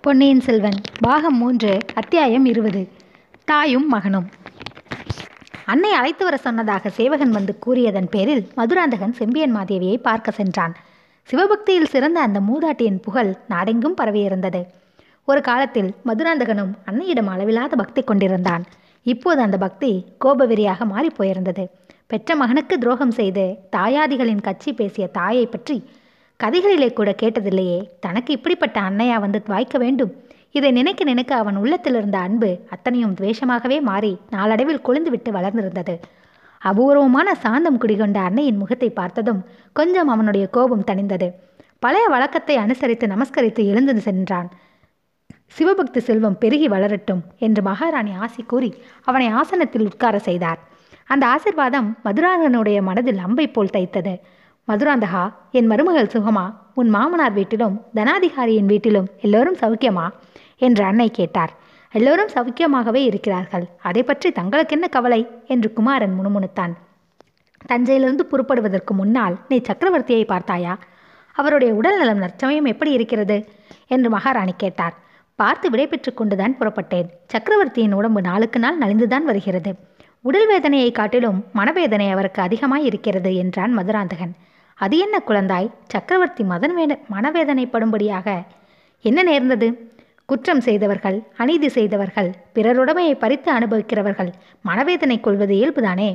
பொன்னியின் செல்வன் பாகம் மூன்று அத்தியாயம் இருபது. தாயும் மகனும். அன்னை அழைத்து வர சொன்னதாக சேவகன் வந்து கூறியதன் பேரில் மதுராந்தகன் செம்பியன் மாதேவியை பார்க்க சென்றான். சிவபக்தியில் சிறந்த அந்த மூதாட்டியின் புகழ் நாடெங்கும் பரவியிருந்தது. ஒரு காலத்தில் மதுராந்தகனும் அன்னையிடம் அளவில்லாத பக்தி கொண்டிருந்தான். இப்போது அந்த பக்தி கோபவெறியாக மாறிப் போயிருந்தது. பெற்ற மகனுக்கு துரோகம் செய்து தாயாதிகளின் கட்சி பேசிய தாயை பற்றி கதைகளிலே கூட கேட்டதில்லையே தனக்கு இப்படிப்பட்ட அன்னையா வந்து வாய்க்க வேண்டும்? இதை நினைக்க நினைக்க அவன் உள்ளத்தில் இருந்த அன்பு அத்தனையும் துவேஷமாகவே மாறி நாளடைவில் கொழுந்துவிட்டு வளர்ந்திருந்தது. அபூர்வமான சாந்தம் குடிகொண்ட அன்னையின் முகத்தை பார்த்ததும் கொஞ்சம் அவனுடைய கோபம் தணிந்தது. பழைய வழக்கத்தை அனுசரித்து நமஸ்கரித்து எழுந்து சென்றான். சிவபக்தி செல்வம் பெருகி வளரட்டும் என்று மகாராணி ஆசி கூறி அவனை ஆசனத்தில் உட்கார செய்தார். அந்த ஆசிர்வாதம் மதுராதனுடைய மனதில் அம்பை போல் தைத்தது. மதுராந்தகா என் மருமகள் சுகமா? உன் மாமனார் வீட்டிலும் தனாதிகாரியின் வீட்டிலும் எல்லோரும் சௌக்கியமா? என்று அன்னை கேட்டார். எல்லோரும் சௌக்கியமாகவே இருக்கிறார்கள். அதை பற்றி தங்களுக்கு என்ன கவலை? என்று குமாரன் முணுமுணுத்தான். தஞ்சையிலிருந்து புறப்படுவதற்கு முன்னால் நீ சக்கரவர்த்தியை பார்த்தாயா? அவருடைய உடல் நலம் நற்சமயம் எப்படி இருக்கிறது? என்று மகாராணி கேட்டார். பார்த்து விடைபெற்று கொண்டுதான் புறப்பட்டேன். சக்கரவர்த்தியின் உடம்பு நாளுக்கு நாள் நலிந்துதான் வருகிறது. உடல் வேதனையை காட்டிலும் மனவேதனை அவருக்கு அதிகமாய் இருக்கிறது என்றான் மதுராந்தகன். அது என்ன குழந்தாய்? சக்கரவர்த்தி மதன் வேத மனவேதனைப்படும்படியாக. என்ன நேர்ந்தது? குற்றம் செய்தவர்கள் அநீதி செய்தவர்கள் பிறருடமையை பறித்து அனுபவிக்கிறவர்கள் மனவேதனை கொள்வது இயல்புதானே?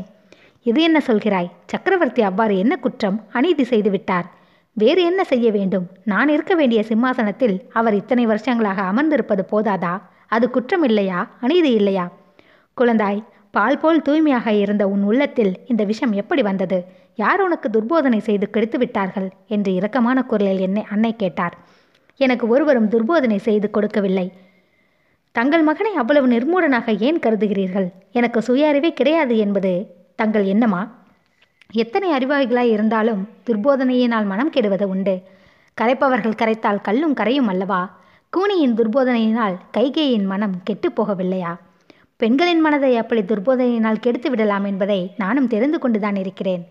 இது என்ன சொல்கிறாய்? சக்கரவர்த்தி அவ்வாறு என்ன குற்றம் அநீதி செய்துவிட்டார்? வேறு என்ன செய்ய வேண்டும்? நான் இருக்க வேண்டிய சிம்மாசனத்தில் அவர் இத்தனை வருஷங்களாக அமர்ந்திருப்பது போதாதா? அது குற்றம் இல்லையா? அநீதி இல்லையா? குழந்தாய் பால் போல் தூய்மையாக இருந்த உன் உள்ளத்தில் இந்த விஷம் எப்படி வந்தது? யார் உனக்கு துர்போதனை செய்து கெடுத்து விட்டார்கள்? என்று இரக்கமான குரலில் என்னை அன்னை கேட்டார். எனக்கு ஒருவரும் துர்போதனை செய்து கொடுக்கவில்லை. தங்கள் மகனை அவ்வளவு நிர்மூடனாக ஏன் கருதுகிறீர்கள்? எனக்கு சுய அறிவே கிடையாது என்பது தங்கள் எண்ணமா? எத்தனை அறிவாளிகளாய் இருந்தாலும் துர்போதனையினால் மனம் கெடுவது உண்டு. கரைப்பவர்கள் கரைத்தால் கல்லும் கரையும் அல்லவா? கூனியின் துர்போதனையினால் கைகேயின் மனம் கெட்டுப் போகவில்லையா? பெண்களின் மனதை அப்படி துர்போதனையினால் கெடுத்து விடலாம் என்பதை நானும் தெரிந்து கொண்டுதான் இருக்கிறேன்.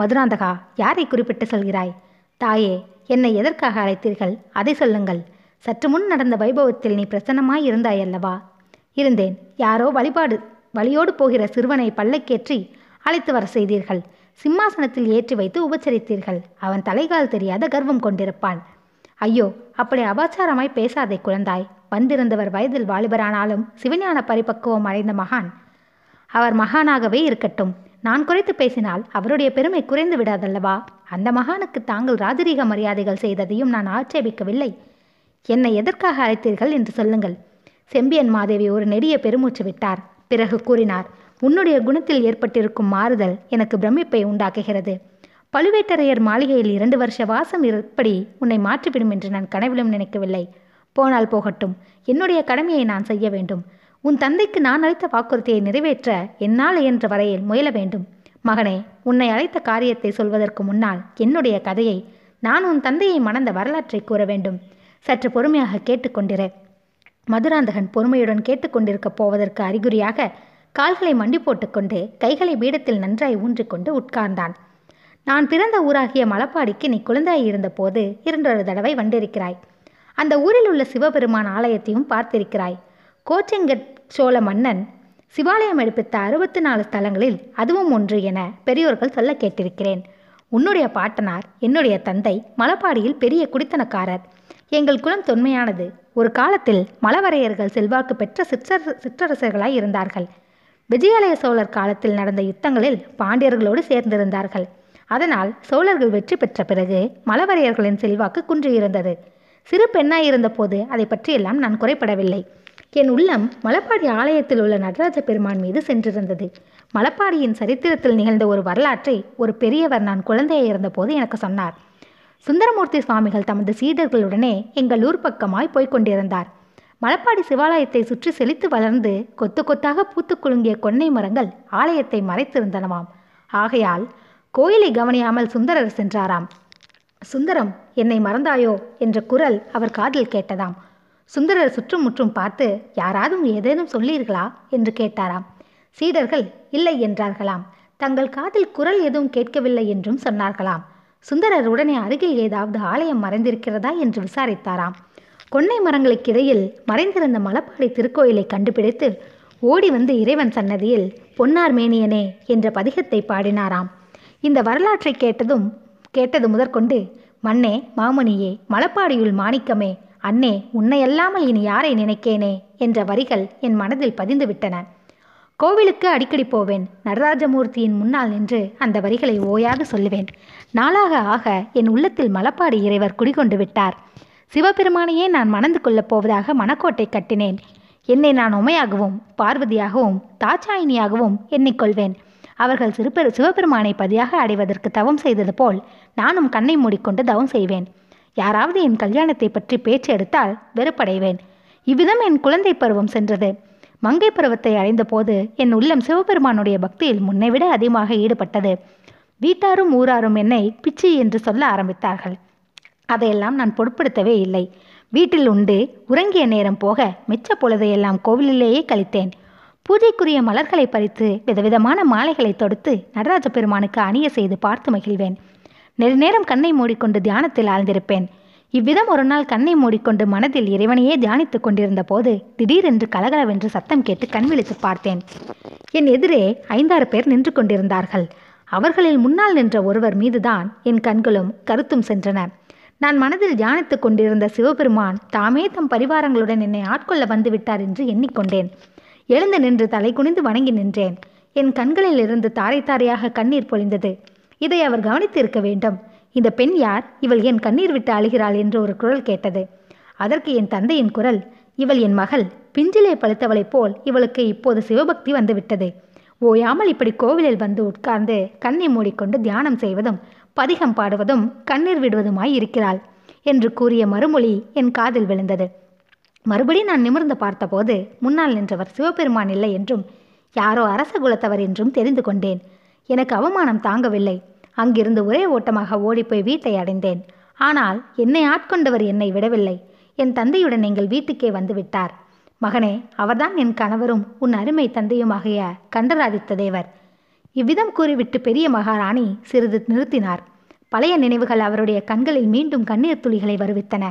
மதுராந்தகா யாரை குறிப்பிட்டு சொல்கிறாய்? தாயே என்னை எதற்காக அழைத்தீர்கள்? அதை சொல்லுங்கள். சற்று முன் நடந்த வைபவத்தில் நீ பிரசன்னமாய் இருந்தாய் அல்லவா? இருந்தேன். யாரோ வழிபாடு வழியோடு போகிற சிறுவனை பல்லக்கேற்றி அழைத்து வர செய்தீர்கள். சிம்மாசனத்தில் ஏற்றி வைத்து உபச்சரித்தீர்கள். அவன் தலைகால் தெரியாத கர்வம் கொண்டிருப்பான். ஐயோ அப்படி அபாச்சாரமாய் பேசாதே குழந்தாய். வந்திருந்தவர் வயதில் வாலிபரானாலும் சிவஞான பரிபக்குவம் அடைந்த மகான். அவர் மகானாகவே இருக்கட்டும். நான் குறைத்து பேசினால் அவருடைய பெருமை குறைந்து விடாதல்லவா? அந்த மகானுக்கு தாங்கள் ராஜரீக மரியாதைகள் செய்ததையும் நான் ஆட்சேபிக்கவில்லை. என்னை எதற்காக அழைத்தீர்கள் என்று சொல்லுங்கள். செம்பியன் மாதேவி ஒரு நெடிய பெருமூச்சு விட்டார். பிறகு கூறினார் உன்னுடைய குணத்தில் ஏற்பட்டிருக்கும் மாறுதல் எனக்கு பிரமிப்பை உண்டாக்குகிறது. பழுவேட்டரையர் மாளிகையில் இரண்டு வருஷ வாசம் இருப்படி உன்னை மாற்றிவிடும் என்று நான் கனவிலும் நினைக்கவில்லை. போனால் போகட்டும். என்னுடைய கடமையை நான் செய்ய வேண்டும். உன் தந்தைக்கு நான் அளித்த வாக்குறுதியை நிறைவேற்ற என்னால் என்ற வரையில் முயல வேண்டும். மகனே உன்னை அழைத்த காரியத்தை சொல்வதற்கு முன்னால் என்னுடைய கதையை நான் உன் தந்தையை மணந்த வரலாற்றை கூற வேண்டும். சற்று பொறுமையாக கேட்டுக்கொண்டிரு மதுராந்தகன் பொறுமையுடன் கேட்டுக்கொண்டிருக்கப் போவதற்கு அறிகுறியாக கால்களை மண்டி போட்டுக்கொண்டு கைகளை பீடத்தில் நன்றாய் ஊன்றிக்கொண்டு உட்கார்ந்தான். நான் பிறந்த ஊராகிய மலப்பாடிக்கு நீ குழந்தையாயிருந்த இருந்தபோது இரண்டொரு தடவை வந்திருக்கிறாய். அந்த ஊரில் உள்ள சிவபெருமான் ஆலயத்தையும் பார்த்திருக்கிறாய். கோச்செங்கட் சோழ மன்னன் சிவாலயம் எடுப்பித்த அறுபத்தி நாலு ஸ்தலங்களில் அதுவும் ஒன்று என பெரியோர்கள் சொல்ல கேட்டிருக்கிறேன். உன்னுடைய பாட்டனார் என்னுடைய தந்தை மலப்பாடியில் பெரிய குடித்தனக்காரர். எங்கள் குலம் தொன்மையானது. ஒரு காலத்தில் மலவரையர்கள் செல்வாக்கு பெற்ற சிற்றர சிற்றரசர்களாய் இருந்தார்கள். விஜயாலய சோழர் காலத்தில் நடந்த யுத்தங்களில் பாண்டியர்களோடு சேர்ந்திருந்தார்கள். அதனால் சோழர்கள் வெற்றி பெற்ற பிறகு மலவரையர்களின் செல்வாக்கு குன்றியிருந்தது. சிறு பெண்ணாயிருந்த போது அதை பற்றியெல்லாம் நான் குறைப்படவில்லை. என் உள்ளம் மலப்பாடி ஆலயத்தில் உள்ள நடராஜ பெருமான் மீது சென்றிருந்தது. மலப்பாடியின் சரித்திரத்தில் நிகழ்ந்த ஒரு வரலாற்றை ஒரு பெரியவர் நான் குழந்தையை இருந்தபோது எனக்கு சொன்னார். சுந்தரமூர்த்தி சுவாமிகள் தமது சீடர்களுடனே எங்கள் ஊர் பக்கமாய் போய்க்கொண்டிருந்தார் மலப்பாடி சிவாலயத்தை சுற்றி செழித்து வளர்ந்து கொத்து கொத்தாக பூத்து குலுங்கிய கொன்னை மரங்கள் ஆலயத்தை மறைத்திருந்தனவாம். ஆகையால் கோயிலை கவனியாமல் சுந்தரர் சென்றாராம். சுந்தரம் என்னை மறந்தாயோ? என்ற குரல் அவர் காதில் கேட்டதாம். சுந்தரர் சுற்றும் முற்றும் பார்த்து யாராவது ஏதேனும் சொல்லீர்களா என்று கேட்டாராம். சீடர்கள் இல்லை என்றார்களாம். தங்கள் காதில் குரல் எதுவும் கேட்கவில்லை என்றும் சொன்னார்களாம். சுந்தரர் உடனே அருகில் ஏதாவது ஆலயம் மறைந்திருக்கிறதா என்று விசாரித்தாராம். கொன்னை மரங்களுக்கிடையில் மறைந்திருந்த மலப்பாடி திருக்கோயிலை கண்டுபிடித்து ஓடி வந்து இறைவன் சன்னதியில் பொன்னார் மேனியனே என்ற பதிகத்தை பாடினாராம். இந்த வரலாற்றை கேட்டதும் கேட்டது முதற்கொண்டு மண்ணே மாமணியே மலப்பாடியுள் மாணிக்கமே அன்னே உன்னையல்லாமல் இனி யாரை நினைக்கேனே என்ற வரிகள் என் மனதில் பதிந்துவிட்டன. கோவிலுக்கு அடிக்கடி போவேன். நடராஜமூர்த்தியின் முன்னால் நின்று அந்த வரிகளை ஓயாக சொல்லுவேன். நாளாக ஆக என் உள்ளத்தில் மலப்பாடி இறைவர் குடிகொண்டு விட்டார். சிவபெருமானையே நான் மணந்து கொள்ளப் போவதாக மணக்கோட்டை கட்டினேன். என்னை நான் உமையாகவும் பார்வதியாகவும் தாச்சாயினியாகவும் எண்ணிக்கொள்வேன் அவர்கள் சிறுபெரு சிவபெருமானை பதியாக அடைவதற்கு தவம் செய்தது போல் நானும் கண்ணை மூடிக்கொண்டு தவம் செய்வேன். யாராவது என் கல்யாணத்தை பற்றி பேச்சு எடுத்தால் வெறுப்படைவேன். இவ்விதம் என் குழந்தை பருவம் சென்றது. மங்கை பருவத்தை அடைந்தபோது என் உள்ளம் சிவபெருமானுடைய பக்தியில் முன்னைவிட அதிகமாக ஈடுபட்டது. வீட்டாரும் ஊராரும் என்னை பிச்சி என்று சொல்ல ஆரம்பித்தார்கள். அதையெல்லாம் நான் பொருட்படுத்தவே இல்லை. வீட்டில் உண்டு உறங்கிய நேரம் போக மிச்ச பொழுதையெல்லாம் கோவிலிலேயே கழித்தேன். பூஜைக்குரிய மலர்களை பறித்து விதவிதமான மாலைகளை தொடுத்து நடராஜ பெருமானுக்கு அணிய செய்து பார்த்து மகிழ்வேன். நெடுநேரம் கண்ணை மூடிக்கொண்டு தியானத்தில் ஆழ்ந்திருப்பேன். இவ்விதம் ஒரு நாள் கண்ணை மூடிக்கொண்டு மனதில் இறைவனையே தியானித்துக் கொண்டிருந்த போது திடீரென்று கலகலவென்று சத்தம் கேட்டு கண் விழித்து பார்த்தேன். என் எதிரே ஐந்தாறு பேர் நின்று கொண்டிருந்தார்கள். அவர்களில் முன்னால் நின்ற ஒருவர் மீதுதான் என் கண்களும் கருத்தும் சென்றன. நான் மனதில் தியானித்துக் கொண்டிருந்த சிவபெருமான் தாமே தம் பரிவாரங்களுடன் என்னை ஆட்கொள்ள வந்துவிட்டார் என்று எண்ணிக்கொண்டேன். எழுந்து நின்று தலை குனிந்து வணங்கி நின்றேன். என் கண்களில் இருந்து தாரை தாரையாக கண்ணீர் பொழிந்தது. இதை அவர் கவனித்திருக்க வேண்டும். இந்த பெண் யார்? இவள் ஏன் கண்ணீர் விட்டு அழுகிறாள் என்று ஒரு குரல் கேட்டது. அதற்கு என் தந்தையின் குரல் இவள் என் மகள் பிஞ்சிலே பழுத்தவளைப் போல் இவளுக்கு இப்போது சிவபக்தி வந்துவிட்டது. ஓயாமல் இப்படி கோவிலில் வந்து உட்கார்ந்து கண்ணை மூடிக்கொண்டு தியானம் செய்வதும் பதிகம் பாடுவதும் கண்ணீர் விடுவதுமாய் இருக்கிறாள் என்று கூறிய மறுமொழி என் காதில் விழுந்தது. மறுபடி நான் நிமிர்ந்து பார்த்தபோது முன்னால் நின்றவர் சிவபெருமான் இல்லை என்றும் யாரோ அரச குலத்தவர் என்றும் தெரிந்து கொண்டேன். எனக்கு அவமானம் தாங்கவில்லை. அங்கிருந்து ஒரே ஓட்டமாக ஓடிப்போய் வீட்டை அடைந்தேன். ஆனால் என்னை ஆட்கொண்டவர் என்னை விடவில்லை. என் தந்தையுடன் எங்கள் வீட்டுக்கே வந்துவிட்டார் மகனே அவர்தான் என் கணவரும் உன் அருமை தந்தையுமாகிய கண்டராதித்த தேவர். இவ்விதம் கூறிவிட்டு பெரிய மகாராணி சிறிது நிறுத்தினார். பழைய நினைவுகள் அவருடைய கண்களில் மீண்டும் கண்ணீர் துளிகளை வருவித்தன.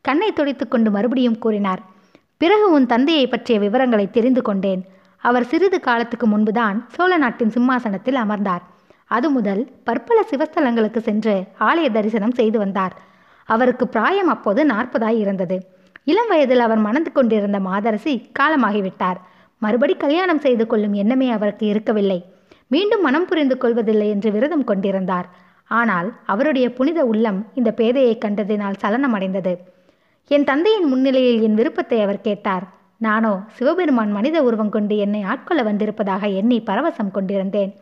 கண்ணை துடைத்துக்கொண்டு மறுபடியும் கூறினார் பிறகு உன் தந்தையை பற்றிய விவரங்களை தெரிந்து கொண்டேன். அவர் சிறிது காலத்துக்கு முன்புதான் சோழ நாட்டின் சிம்மாசனத்தில் அமர்ந்தார். அது முதல் பற்பல சிவஸ்தலங்களுக்கு சென்று ஆலய தரிசனம் செய்து வந்தார். அவருக்கு பிராயம் அப்போது நாற்பதாய் இருந்தது. இளம் வயதில் அவர் மணந்து கொண்டிருந்த மாதரசி காலமாகிவிட்டார். மறுபடி கல்யாணம் செய்து கொள்ளும் எண்ணமே அவருக்கு இருக்கவில்லை. மீண்டும் மனம் புரிந்து கொள்வதில்லை என்று விரதம் கொண்டிருந்தார். ஆனால் அவருடைய புனித உள்ளம் இந்த பேதையை கண்டதினால் சலனமடைந்தது. என் தந்தையின் முன்னிலையில் என் விருப்பத்தை அவர் கேட்டார். நானோ சிவபெருமான் மனித உருவம் கொண்டு என்னை ஆட்கொள்ள வந்திருப்பதாக எண்ணி பரவசம் கொண்டிருந்தேன்.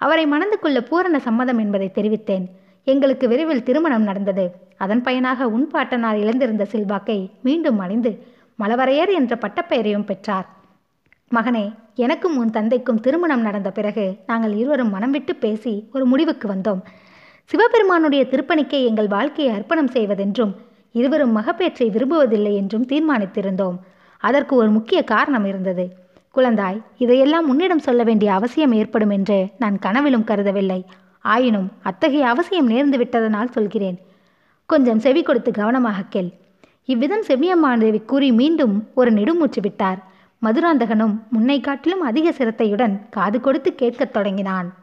அவரை மணந்து கொள்ள பூரண சம்மதம் என்பதை தெரிவித்தேன். எங்களுக்கு விரைவில் திருமணம் நடந்தது. அதன் பயனாக உன் பாட்டனார் இழந்திருந்த செல்வாக்கை மீண்டும் அடைந்து மலவரையர் என்ற பட்டப்பெயரையும் பெற்றார். மகனே எனக்கும் உன் தந்தைக்கும் திருமணம் நடந்த பிறகு நாங்கள் இருவரும் மனம் விட்டு பேசி ஒரு முடிவுக்கு வந்தோம். சிவபெருமானுடைய திருப்பணிக்கே எங்கள் வாழ்க்கையை அர்ப்பணம் செய்வதென்றும் இருவரும் மகப்பேற்றை விரும்புவதில்லை என்றும் தீர்மானித்திருந்தோம். அதற்கு ஒரு முக்கிய காரணம் இருந்தது. குழந்தாய் இதையெல்லாம் உன்னிடம் சொல்ல வேண்டிய அவசியம் ஏற்படும் என்று நான் கனவிலும் கருதவில்லை. ஆயினும் அத்தகைய அவசியம் நேர்ந்து விட்டதனால் சொல்கிறேன். கொஞ்சம் செவி கொடுத்து கவனமாக கேள். இவ்விதம் செவ்வியம்மாதேவி கூறி மீண்டும் ஒரு நெடுமூச்சு விட்டார். மதுராந்தகனும் முன்னை காட்டிலும் அதிக சிரத்தையுடன் காது கொடுத்து கேட்கத் தொடங்கினான்.